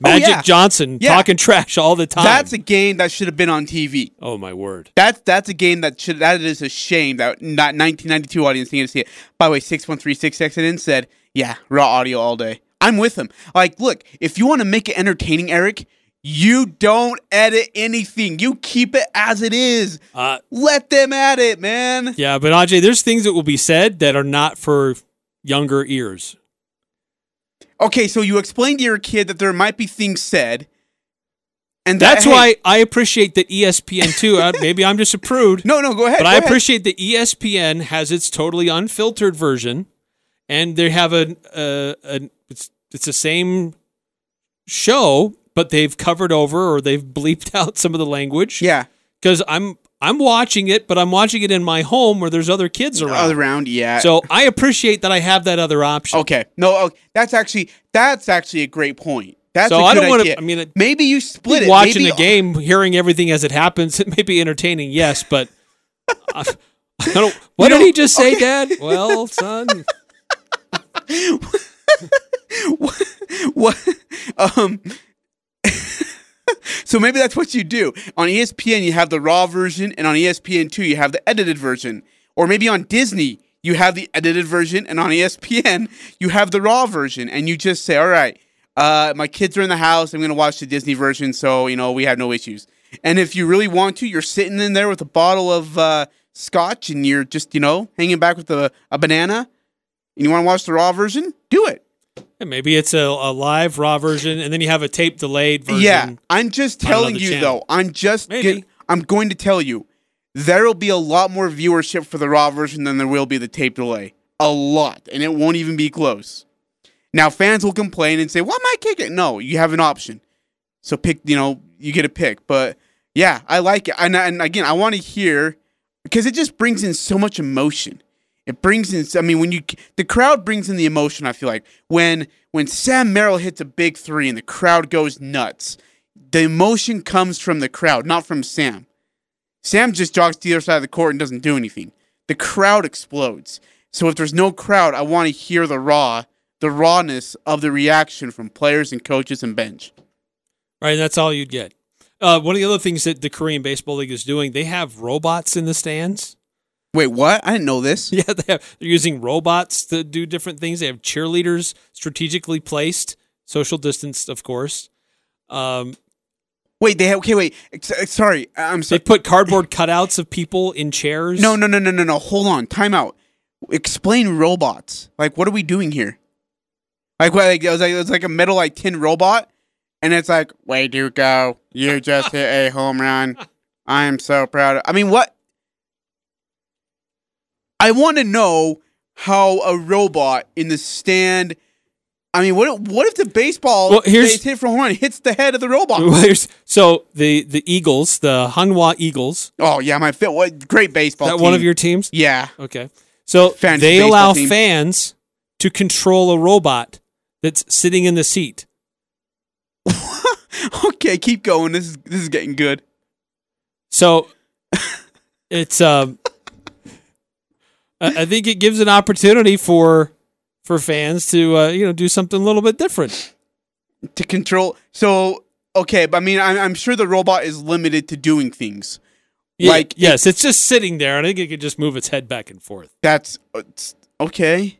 B: Magic
C: Oh, yeah.
B: Johnson
C: Yeah.
B: talking trash all the time.
C: That's a game that should have been on TV.
B: oh my word!
C: That's that's a game that should that is a shame that not 1992 audience didn't see it. By the way, six one three six texted in said, "Yeah, raw audio all day." I'm with him. Like, look, if you want to make it entertaining, Eric, you don't edit anything. You keep it as it is.
B: Uh,
C: Let them at it, man.
B: yeah, but Ajay, there's things that will be said that are not for younger ears.
C: Okay, so you explained to your kid that there might be things said, and that,
B: That's
C: hey,
B: why I appreciate that ESPN too. uh, maybe I'm just a prude.
C: No, no, go ahead.
B: But
C: go
B: I
C: ahead.
B: appreciate that ESPN has its totally unfiltered version, and they have a, a, a it's it's the same show, but they've covered over or they've bleeped out some of the language.
C: Yeah,
B: because I'm I'm watching it, but I'm watching it in my home where there's other kids around.
C: other round. Yeah.
B: So I appreciate that I have that other option.
C: Okay. No, oh, that's actually that's actually a great point. That's
B: So
C: a
B: I don't wanna- I mean, it-
C: maybe you split it.
B: watching
C: maybe,
B: the game, hearing everything as it happens, it may be entertaining, yes, but I, I don't. What did he just say, Dad? Well, son.
C: what? Um. So maybe that's what you do on ESPN. You have the raw version, and on E ESPN two you have the edited version. Or maybe on Disney you have the edited version, and on ESPN you have the raw version, and you just say, "All right, uh, my kids are in the house. I'm going to watch the Disney version, so you know we have no issues." And if you really want to, you're sitting in there with a bottle of uh, scotch, and you're just you know hanging back with a, a banana, and you want to watch the raw version, do it.
B: And maybe it's a, a live raw version, and then you have a tape delayed version.
C: Yeah, I'm just telling you
B: channel.
C: though. I'm just get- I'm going to tell you there will be a lot more viewership for the raw version than there will be the tape delay. A lot, and it won't even be close. Now fans will complain and say, "Why am I kicking?" No, you have an option. So pick, you know, you get a pick. But yeah, I like it. And, and again, I want to hear because it just brings in so much emotion. It brings in. I mean, when you the crowd brings in the emotion. I feel like when when Sam Merrill hits a big three and the crowd goes nuts, the emotion comes from the crowd, not from Sam. Sam just jogs to the other side of the court and doesn't do anything. The crowd explodes. So if there's no crowd, I want to hear the raw, the rawness of the reaction from players and coaches and bench.
B: Right, and that's all you'd get. Uh, one of the other things that the Korean Baseball League is doing, they have robots in the stands.
C: Wait, what? I didn't know this.
B: Yeah, they have, they're using robots to do different things. They have cheerleaders strategically placed, social distanced, of course. Um,
C: Wait, they have, okay, wait. Ex- sorry, I'm sorry.
B: they put cardboard cutouts of people in chairs.
C: No, no, no, no, no, no. Hold on. Time out. Explain robots. Like, what are we doing here? Like, what? Like, it was like it was like a metal like tin robot, and it's like, way to go! You just hit a home run. I am so proud. Of-. I mean, what? I want to know how a robot in the stand. I mean, what? What if the baseball
B: Well, here's-
C: hit home run hits the head of the robot?
B: Well, so the the Eagles, the Hanwha Eagles,
C: Oh yeah, my. What great baseball.
B: that one of your teams?
C: Yeah.
B: Okay. So
C: Fantasy
B: they allow
C: team.
B: fans to control a robot that's sitting in the seat.
C: Okay, keep going. This is this is getting good.
B: So it's um I I think it gives an opportunity for for fans to uh, you know do something a little bit different.
C: to control. So okay, but I mean, I'm, I'm sure the robot is limited to doing things.
B: Yeah,
C: Like,
B: yes, it's just sitting there, and I think it could just move its head back and forth.
C: That's okay.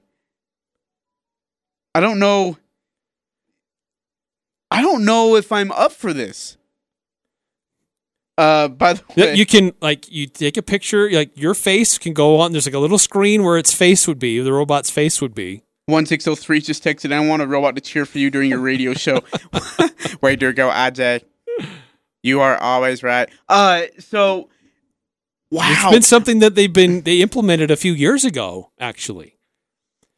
C: I don't know. I don't know if I'm up for this. Uh, by the way,
B: You can like you take a picture, like your face can go on. There's like a little screen where its face would be, the robot's face would be.
C: one six zero three just texted. I want a robot to cheer for you during your radio show. Way to go, Ajay. You are always right. Uh, so wow.
B: It's been something that they've been they implemented a few years ago, actually.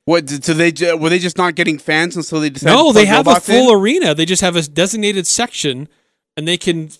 C: What? did- So they were they just not getting fans, and so they decided.
B: No, they have a full
C: in?
B: arena. They just have a designated section, and they can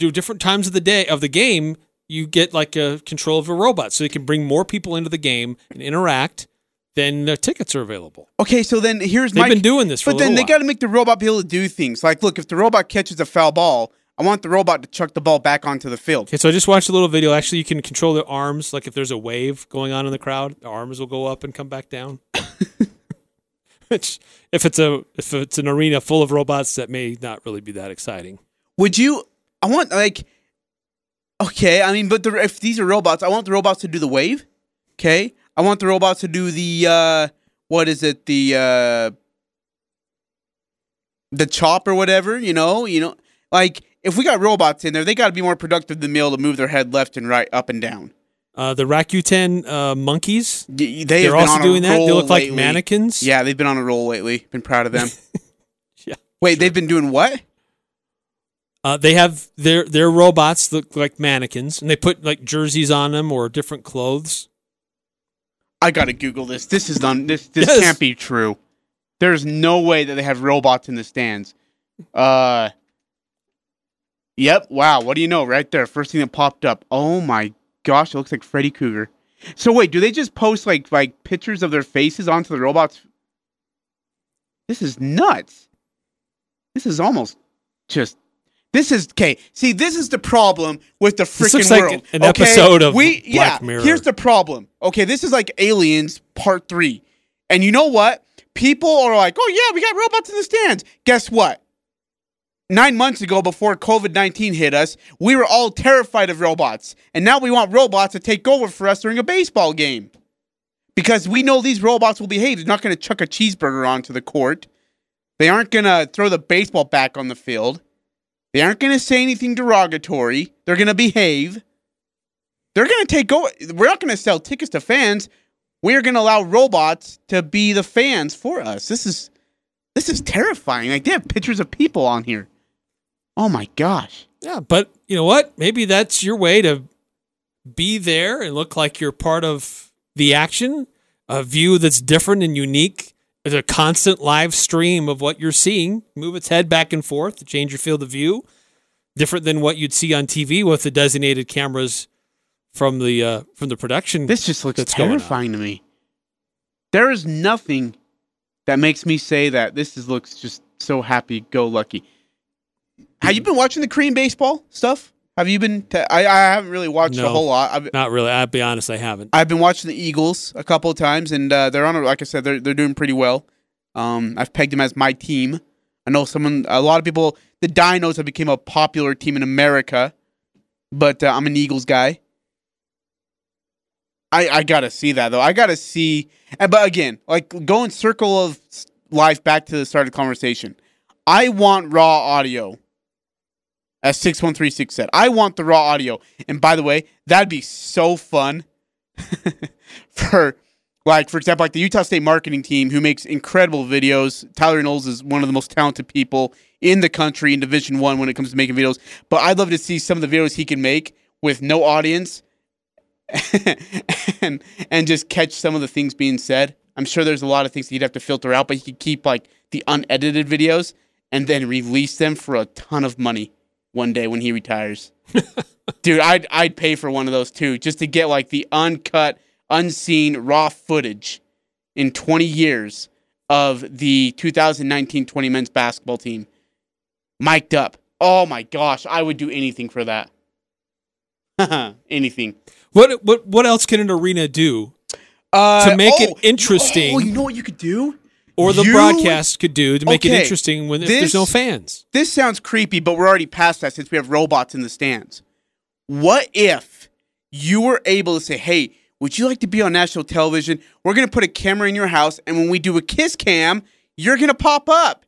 B: do different times of the day of the game. you get like a control of a robot, so you can bring more people into the game and interact. Then uh, tickets are available.
C: Okay, so then here's
B: They've
C: my.
B: been doing this for
C: but then they got to make the robot be able to do things. Like, look, if the robot catches a foul ball, I want the robot to chuck the ball back onto the field.
B: Okay, so I just watched a little video. Actually, you can control the arms. Like if there's a wave going on in the crowd, the arms will go up and come back down. Which, if it's a if it's an arena full of robots, that may not really be that exciting.
C: Would you? I want like. Okay, I mean, but the, if these are robots, I want the robots to do the wave. Okay, I want the robots to do the uh what is it the uh the chop or whatever. You know, you know, like if we got robots in there, they got to be more productive than be able to move their head left and right, up and down.
B: Uh, the Rakuten uh, monkeys,
C: Y- They been
B: also doing that. They look like
C: lately.
B: mannequins.
C: Yeah, they've been on a roll lately. Been proud of them.
B: Yeah,
C: Wait, they've been doing what?
B: Uh, they have their their robots look like mannequins, and they put like jerseys on them or different clothes.
C: I gotta Google this. This is done. This this
B: Yes.
C: can't be true. There's no way that they have robots in the stands. Uh. Yep. Wow. What do you know? Right there, first thing that popped up. Oh my gosh! It looks like Freddy Krueger. So wait, do they just post like like pictures of their faces onto the robots? This is nuts. This is almost just. This is okay. See, this is the problem with the
B: This
C: freaking
B: like
C: world.
B: an
C: okay?
B: episode of
C: we,
B: Black
C: yeah,
B: Mirror.
C: Here's the problem. Okay, this is like Aliens Part Three, and you know what? People are like, "Oh yeah, we got robots in the stands." Guess what? Nine months ago, before COVID nineteen hit us, we were all terrified of robots, and now we want robots to take over for us during a baseball game because we know these robots will behave. They're not going to chuck a cheeseburger onto the court. They aren't going to throw the baseball back on the field. They aren't going to say anything derogatory. They're going to behave. They're going to take over. We're not going to sell tickets to fans. We're going to allow robots to be the fans for us. This is this is terrifying. Like they have pictures of people on here. Oh my gosh.
B: Yeah, but you know what? Maybe that's your way to be there and look like you're part of the action. A view that's different and unique. It's a constant live stream of what you're seeing. Move its head back and forth to change your field of view. Different than what you'd see on TV with the designated cameras from the uh, from the production.
C: This just looks
B: That's going on.
C: terrifying to me. There is nothing that makes me say that this is looks just so happy go lucky. Have you been watching the Korean baseball stuff? Have you been? I I haven't really watched a whole lot. I've,
B: Not really. I'll be honest. I haven't.
C: I've been watching the Eagles a couple of times, and uh, they're on. A, like I said, they're they're doing pretty well. Um, I've pegged them as my team. I know someone, a lot of people. The Dinos have become a popular team in America, but uh, I'm an Eagles guy. I I gotta see that though. I gotta see. And but again, like going circle of life back to the start of the conversation. I want raw audio. As six one three six said, I want the raw audio. And by the way, that'd be so fun for like for example like the utah state marketing team who makes incredible videos. Tyler knowles is one of the most talented people in the country in division one when it comes to making videos. But i'd love to see some of the videos he can make with no audience and and just catch some of the things being said. I'm sure there's a lot of things he'd have to filter out but he could keep like the unedited videos and then release them for a ton of money one day when he retires Dude, I'd I'd pay for one of those too, just to get like the uncut, unseen, raw footage in 20 years of the 2019-20 men's basketball team, mic'd up. Oh my gosh, I would do anything for that. anything
B: What what what else can an arena do,
C: uh,
B: To make it
C: oh,
B: interesting.
C: Oh, you know what you could do?
B: Or the
C: You-
B: broadcast could do to make it interesting when if there's no fans?
C: This sounds creepy, but we're already past that since we have robots in the stands. What if you were able to say, hey, would you like to be on national television? We're going to put a camera in your house, and when we do a kiss cam, you're going to pop up.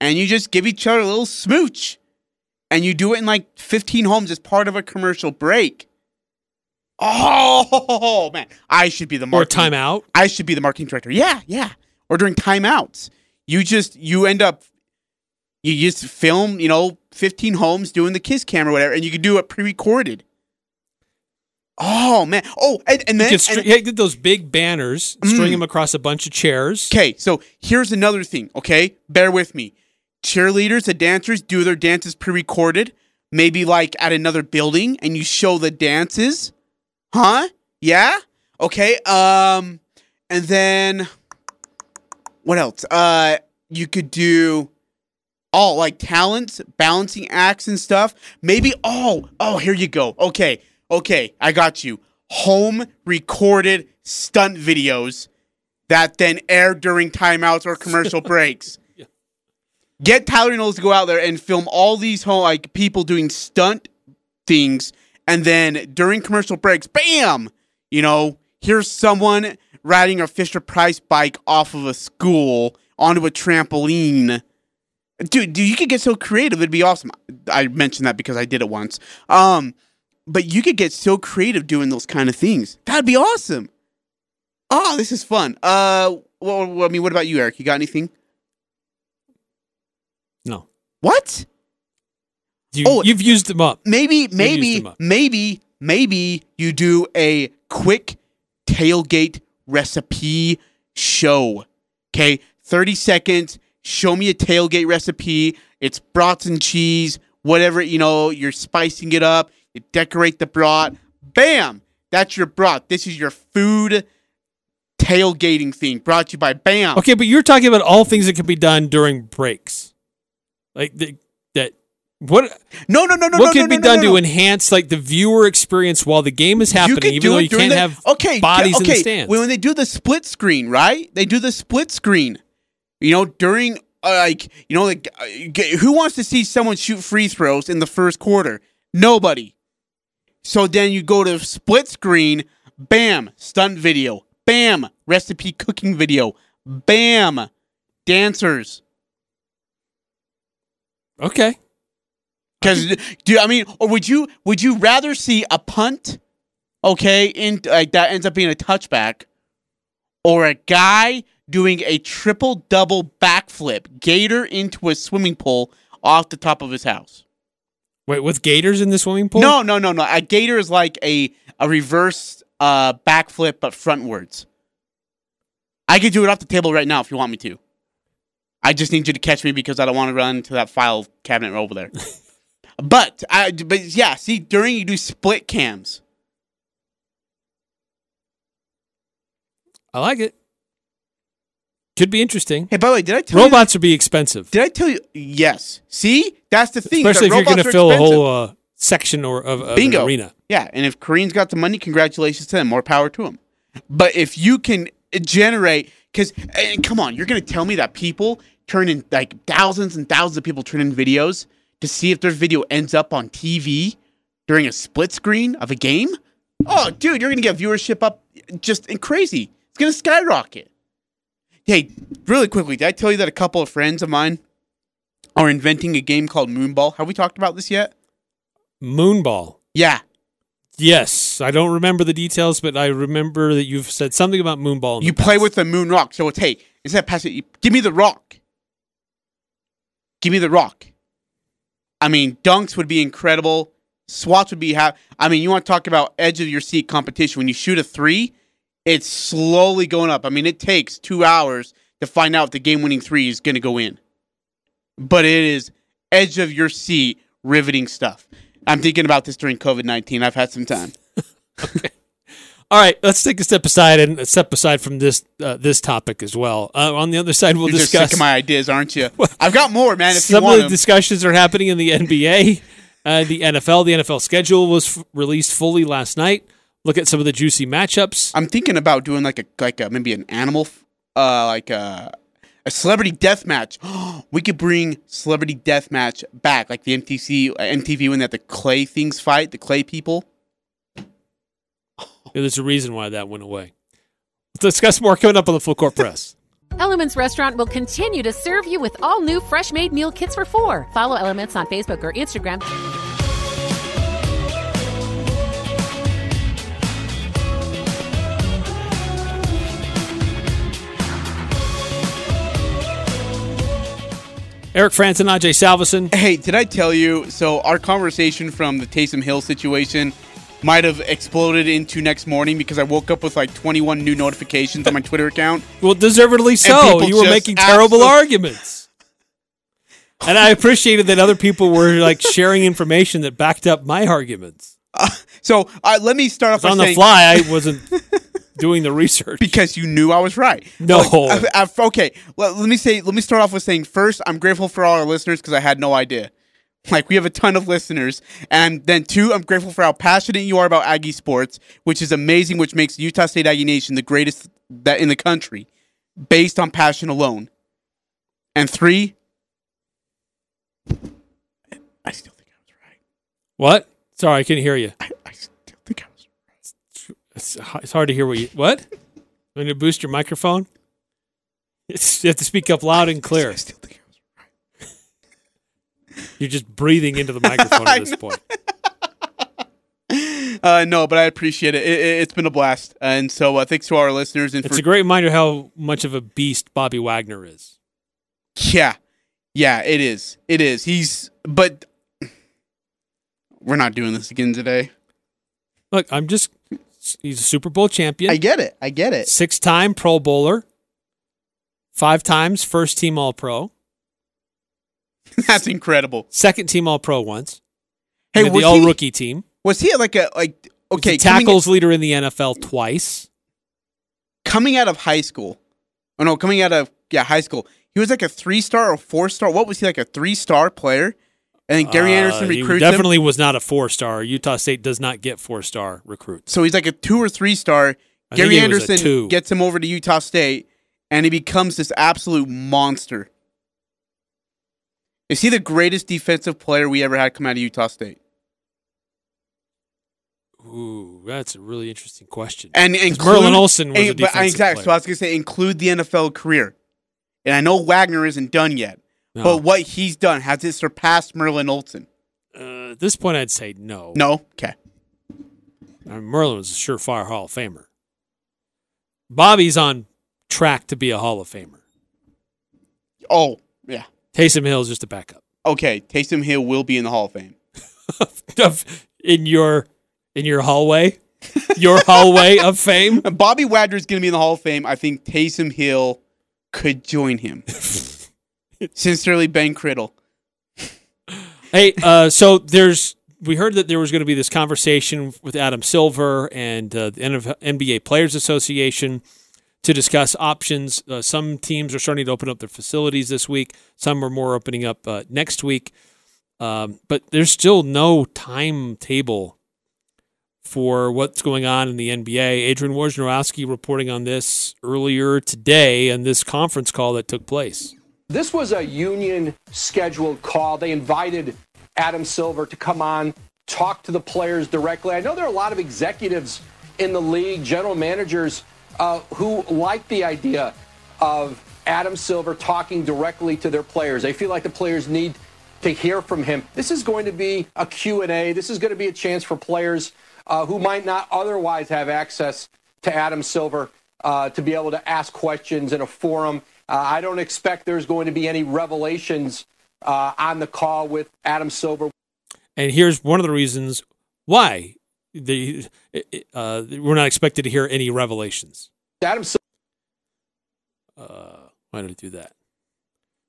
C: And you just give each other a little smooch. And you do it in like 15 homes as part of a commercial break. Oh, man. I should be the
B: Or
C: marketing
B: timeout?
C: I should be the marketing director. Yeah, yeah. Or during timeouts. You just you end up you just film, you know, 15 homes doing the kiss camera, or whatever, and you can do it pre-recorded. Oh man. Oh, and, and then
B: str-
C: and-
B: yeah, get those big banners, string
C: Mm.
B: them across a bunch of chairs.
C: Okay, so here's another thing, okay? Bear with me. Cheerleaders, the dancers do their dances pre recorded, maybe like at another building and you show the dances. Huh? Yeah? Okay. Um and then what else? Uh you could do all like talents, balancing acts and stuff. Maybe oh, oh, here you go. Okay. Okay, I got you. Home recorded stunt videos that then air during timeouts or commercial breaks. Get Tyler Knowles to go out there and film all these home like people doing stunt things, and then during commercial breaks, bam! You know, here's someone riding a Fisher Price bike off of a school onto a trampoline. Dude, dude, you could get so creative. It'd be awesome. I mentioned that because I did it once. Um, but you could get so creative doing those kind of things. That'd be awesome. Oh, this is fun. Uh, well, I mean, what about you, Eric? You got anything?
B: No.
C: What?
B: You,
C: Oh.
B: you've used them up.
C: Maybe, maybe,
B: up.
C: maybe, maybe you do a quick tailgate recipe show. Okay, thirty seconds. Show me a tailgate recipe. It's brats and cheese, whatever you know. You're spicing it up. You decorate the brat. Bam! That's your brat. This is your food tailgating thing. Brought to you by Bam.
B: Okay, but you're talking about all things that can be done during breaks. Like the. What
C: No, no, no, no.
B: what
C: no,
B: can
C: no,
B: be
C: no,
B: done
C: no,
B: to
C: no.
B: enhance like the viewer experience while the game is happening, even though you can't
C: the-
B: have
C: okay,
B: bodies
C: okay.
B: in the stands?
C: When, they do the split screen, right? They do the split screen. You know, during uh, like you know, like uh, who wants to see someone shoot free throws in the first quarter? Nobody. So then you go to split screen. Bam, stunt video. Bam, recipe cooking video. Bam, dancers.
B: okay,
C: Because do I mean, or would you would you rather see a punt, okay, in like that ends up being a touchback, or a guy doing a triple double backflip, gator into a swimming pool off the top of his house?
B: wait, with gators in the swimming pool?
C: No, no, no, no. A gator is like a a reverse uh, backflip but frontwards. I could do it off the table right now if you want me to. I just need you to catch me because I don't want to run to that file cabinet over there. but I, but yeah, see, during you do split cams.
B: I like it. Could be interesting.
C: Hey, by the way, did I tell you?
B: Robots would be expensive,
C: Did I tell you? Yes. See, that's the thing.
B: especially if you're going to fill a whole uh, section or of, of an
C: Bingo.
B: arena.
C: Yeah, and if Koreans got the money, congratulations to them. More power to them. But if you can generate, because come on, you're gonna tell me that people turn in like thousands and thousands of people turn in videos to see if their video ends up on TV during a split screen of a game? Oh, dude, you're gonna get viewership up just crazy. It's gonna skyrocket. Hey, really quickly, did I tell you that a couple of friends of mine are inventing a game called Moonball? Have we talked about this yet?
B: Moonball.
C: Yeah.
B: Yes, I don't remember the details, but I remember that you've said something about Moonball.
C: You play
B: past.
C: with the moon rock. So it's hey, instead of passing, give me the rock. Give me the rock. I mean, dunks would be incredible. Swats would be ha- I mean, you want to talk about edge of your seat competition. When you shoot a three, it's slowly going up. I mean, it takes two hours to find out if the game winning three is going to go in. But it is edge of your seat, riveting stuff. I'm thinking about this during COVID 19. I've had some time.
B: All right, let's take a step aside and step aside from this uh, this topic as well. Uh, on the other side, we'll
C: You're just
B: discuss
C: my ideas, aren't you? I've got more, man. If
B: some
C: you want
B: of the
C: them.
B: discussions are happening in the NBA, uh, the NFL. The NFL schedule was f- released fully last night. Look at some of the juicy matchups.
C: I'm thinking about doing like a like a maybe an animal, uh, like a a celebrity death match. we could bring celebrity death match back, like the MTC uh, MTV when they had the clay things fight, the clay people.
B: There's a reason why that went away. Let's discuss more coming up on the full court press.
F: Elements Restaurant will continue to serve you with all new fresh made meal kits for four. Follow Elements on Facebook or Instagram.
B: Eric Frandsen and Ajay Salvesen.
C: Hey, did I tell you? So our conversation from the Taysom Hill situation might have exploded into next morning because I woke up with like 21 new notifications on my Twitter account.
B: Well, deservedly so. You were making terrible
C: absolute-
B: arguments. and I appreciated that other people were like sharing information that backed up my arguments.
C: So uh, let me start off by
B: on the fly, I wasn't doing the research.
C: because you knew I was right.
B: No.
C: Like, I- I- okay. Well, let me say. Let me start off with saying first, I'm grateful for all our listeners because I had no idea. Like we have a ton of listeners, and then two, I'm grateful for how passionate you are about Aggie sports, which is amazing, which makes Utah State Aggie Nation the greatest that in the country, based on passion alone. And three, I still think I was right.
B: What? Sorry, I couldn't hear you.
C: I, I still think I was right.
B: It's, it's hard to hear what you. What? I'm going to boost your microphone. It's, you have to speak up loud and clear.
C: I still think I was right.
B: You're just breathing into the microphone at this point.
C: Uh, no, but I appreciate it. it, it it's been a blast, and so uh, thanks to our listeners. And
B: It's
C: for,
B: a great reminder how much of a beast Bobby Wagner is.
C: yeah, yeah, it is. It is. He's, but we're not doing this again today.
B: Look, I'm just. He's a Super Bowl champion,
C: I get it. I get it.
B: six time Pro Bowler, five times first team All Pro,
C: That's incredible.
B: second team All Pro once.
C: Hey, was
B: the All
C: he,
B: Rookie team.
C: was he like a like okay
B: He's the
C: coming-
B: tackles leader in the NFL twice.
C: coming out of high school? Oh no, coming out of yeah high school. He was like a three star or four star. What was he like a three star player? And then Gary
B: Uh,
C: Anderson
B: he
C: recruits him.
B: definitely was not a four star. Utah State does not get four star recruits.
C: So he's like a two or three star.
B: I
C: Gary
B: think he was a
C: Anderson gets him over to Utah State, and he becomes this absolute monster. Is he the greatest defensive player we ever had come out of Utah State?
B: Ooh, that's a really interesting question.
C: And include,
B: Merlin Olsen was a
C: and- but-
B: defensive
C: exactly. So I was gonna say include the NFL career, and I know Wagner isn't done yet,
B: No.
C: but what he's done has it surpassed Merlin Olsen?
B: Uh, at this point, I'd say no.
C: No. Okay.
B: I mean, Merlin was a surefire Hall of Famer. Bobby's on track to be a Hall of Famer.
C: Oh yeah.
B: Taysom Hill is just a backup.
C: Okay. Taysom Hill will be in the Hall of Fame.
B: in your in your hallway, your hallway of fame.
C: Bobby Wagner is going to be in the Hall of Fame. I think Taysom Hill could join him. Sincerely, Ben Criddle.
B: Hey, uh, so there's we heard that there was going to be this conversation with Adam Silver and uh, the NBA Players Association to discuss options. Uh, some teams are starting to open up their facilities this week. Some are more opening up uh, next week. Um, but there's still no timetable for what's going on in the NBA. Adrian Wojnarowski reporting on this earlier today and this conference call that took place.
G: This was a union scheduled call. They invited Adam Silver to come on, talk to the players directly. I know there are a lot of executives in the league, general managers, uh, who like the idea of Adam Silver talking directly to their players. They feel like the players need to hear from him. This is going to be a Q&A. This is going to be a chance for players uh, who might not otherwise have access to Adam Silver uh, to be able to ask questions in a forum. Uh, I don't expect there's going to be any revelations uh, on the call with Adam Silver.
B: And here's one of the reasons why the, uh, we're not expected to hear any revelations.
G: Adam Silver.
B: Uh, why did it do that?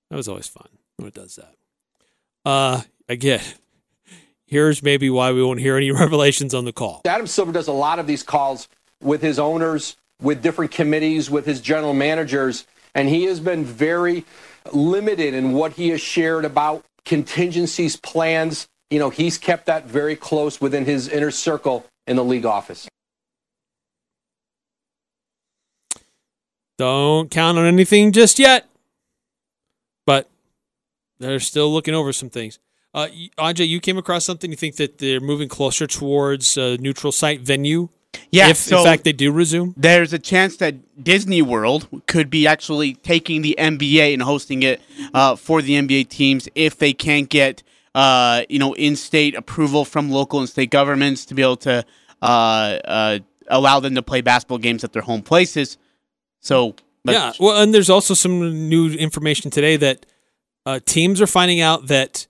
B: That was always fun when it does that. Uh, again, here's maybe why we won't hear any revelations on the call.
G: Adam Silver does a lot of these calls with his owners, with different committees, with his general managers, and he has been very limited in what he has shared about contingencies, plans. You know, he's kept that very close within his inner circle in the league office.
B: Don't count on anything just yet, but they're still looking over some things. Uh, Ajay, you came across something. You think that they're moving closer towards a neutral site venue?
C: Yeah,
B: if
C: so
B: in fact they do resume.
C: there's a chance that Disney World could be actually taking the NBA and hosting it uh, for the NBA teams if they can't get uh, you know in-state approval from local and state governments to be able to uh, uh, allow them to play basketball games at their home places. So but-
B: yeah, well, and there's also some new information today that uh, teams are finding out that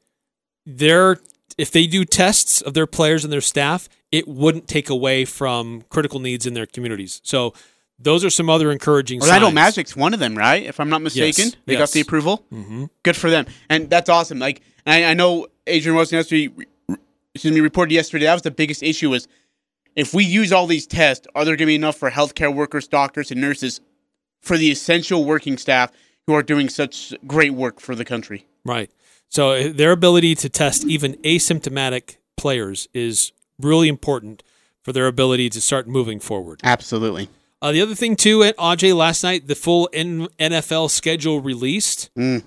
B: their if they do tests of their players and their staff, it wouldn't take away from critical needs in their communities. So those are some other encouraging
C: Orlando
B: signs.
C: Magic's one of them, right? If I'm not mistaken,
B: Yes,
C: they
B: yes.
C: got the approval. Mm-hmm. Good for them, and that's awesome. Like I, I know Adrian Wojnarowski, excuse me, reported yesterday that was the biggest issue is if we use all these tests, are there going to be enough for healthcare workers, doctors, and nurses for the essential working staff who are doing such great work for the country?
B: Right. So uh, their ability to test even asymptomatic players is really important for their ability to start moving forward.
C: Absolutely.
B: Uh, the other thing too, at AJ last night, the full N- NFL schedule released.
C: Mm.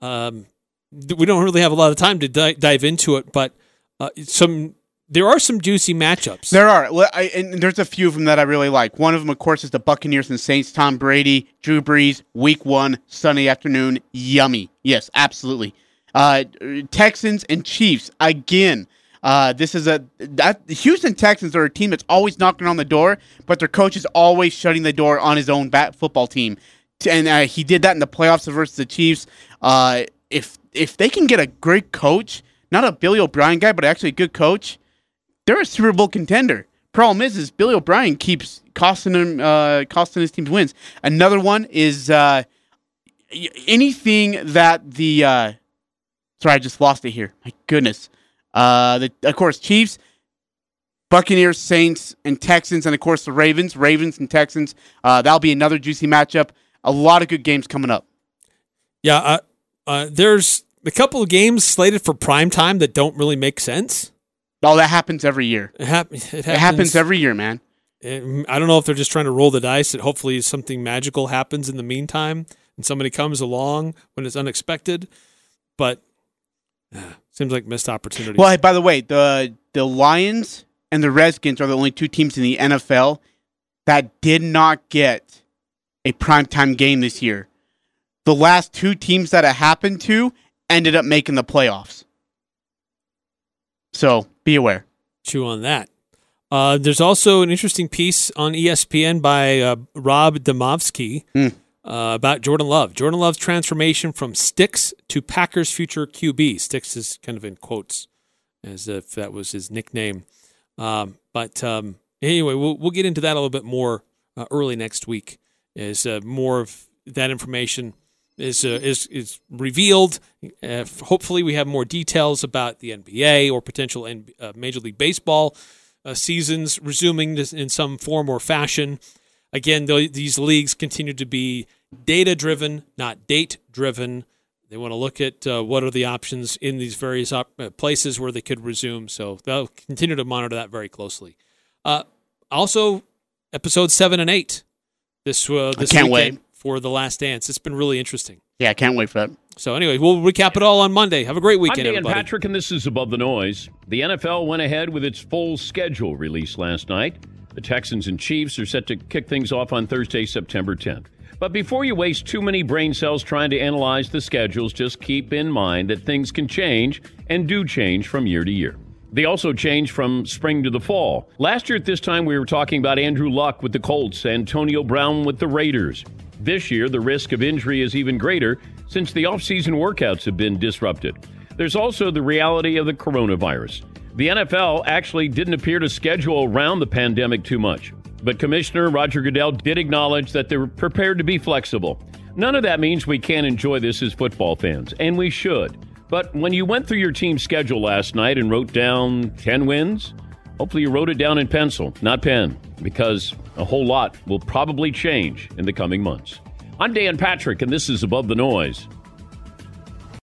B: Um, we don't really have a lot of time to di- dive into it, but uh, some there are some juicy matchups.
C: There are, well, I, and there's a few of them that I really like. One of them, of course, is the Buccaneers and Saints. Tom Brady, Drew Brees, Week One, Sunday afternoon, yummy. Yes, absolutely. Uh, Texans and Chiefs again. Uh, this is a that, Houston Texans are a team that's always knocking on the door, but their coach is always shutting the door on his own bat football team, and uh, he did that in the playoffs versus the Chiefs. Uh, if if they can get a great coach, not a Billy O'Brien guy, but actually a good coach, they're a Super Bowl contender. Problem is, is Billy O'Brien keeps costing him, uh, costing his teams wins. Another one is uh, anything that the. Uh, sorry, I just lost it here. My goodness. Uh, the, of course, Chiefs, Buccaneers, Saints, and Texans, and of course the Ravens, Ravens and Texans. Uh, that'll be another juicy matchup. A lot of good games coming up.
B: Yeah, uh, uh, there's a couple of games slated for prime time that don't really make sense.
C: Oh, that happens every year.
B: It, hap- it happens,
C: It happens every year, man.
B: I don't know if they're just trying to roll the dice that hopefully something magical happens in the meantime and somebody comes along when it's unexpected. But uh, seems like missed opportunity.
C: Well, by the way, the the Lions and the Redskins are the only two teams in the NFL that did not get a primetime game this year. The last two teams that it happened to ended up making the playoffs. So be aware.
B: Chew on that. Uh, there's also an interesting piece on ESPN by uh, Rob Demovsky
C: Hmm.
B: uh, about Jordan Love. Jordan Love's transformation from Sticks to Packers' future QB. Sticks is kind of in quotes, as if that was his nickname. Um, but um, anyway, we'll we'll get into that a little bit more uh, early next week. As uh, more of that information is uh, is is revealed. Uh, hopefully, we have more details about the NBA or potential N- uh, Major League Baseball uh, seasons resuming this in some form or fashion. Again, th- these leagues continue to be data driven, not date driven. They want to look at uh, what are the options in these various op- uh, places where they could resume. So they'll continue to monitor that very closely. Uh, also, episode seven and eight this uh, this
C: can't
B: weekend
C: wait.
B: For the Last Dance. It's been really interesting.
C: Yeah, I can't wait for that.
B: So anyway, we'll recap it all on Monday. Have a great weekend,
H: I'm Dan
B: everybody.
H: Patrick, and this is Above the Noise. The NFL went ahead with its full schedule release last night. The Texans and Chiefs are set to kick things off on Thursday, September 10th. But before you waste too many brain cells trying to analyze the schedules, just keep in mind that things can change and do change from year to year. They also change from spring to the fall. Last year at this time, we were talking about Andrew Luck with the Colts, Antonio Brown with the Raiders. This year, the risk of injury is even greater since the offseason workouts have been disrupted. There's also the reality of the coronavirus. The NFL actually didn't appear to schedule around the pandemic too much, but Commissioner Roger Goodell did acknowledge that they were prepared to be flexible. None of that means we can't enjoy this as football fans, and we should. But when you went through your team's schedule last night and wrote down 10 wins, hopefully you wrote it down in pencil, not pen, because a whole lot will probably change in the coming months. I'm Dan Patrick, and this is Above the Noise.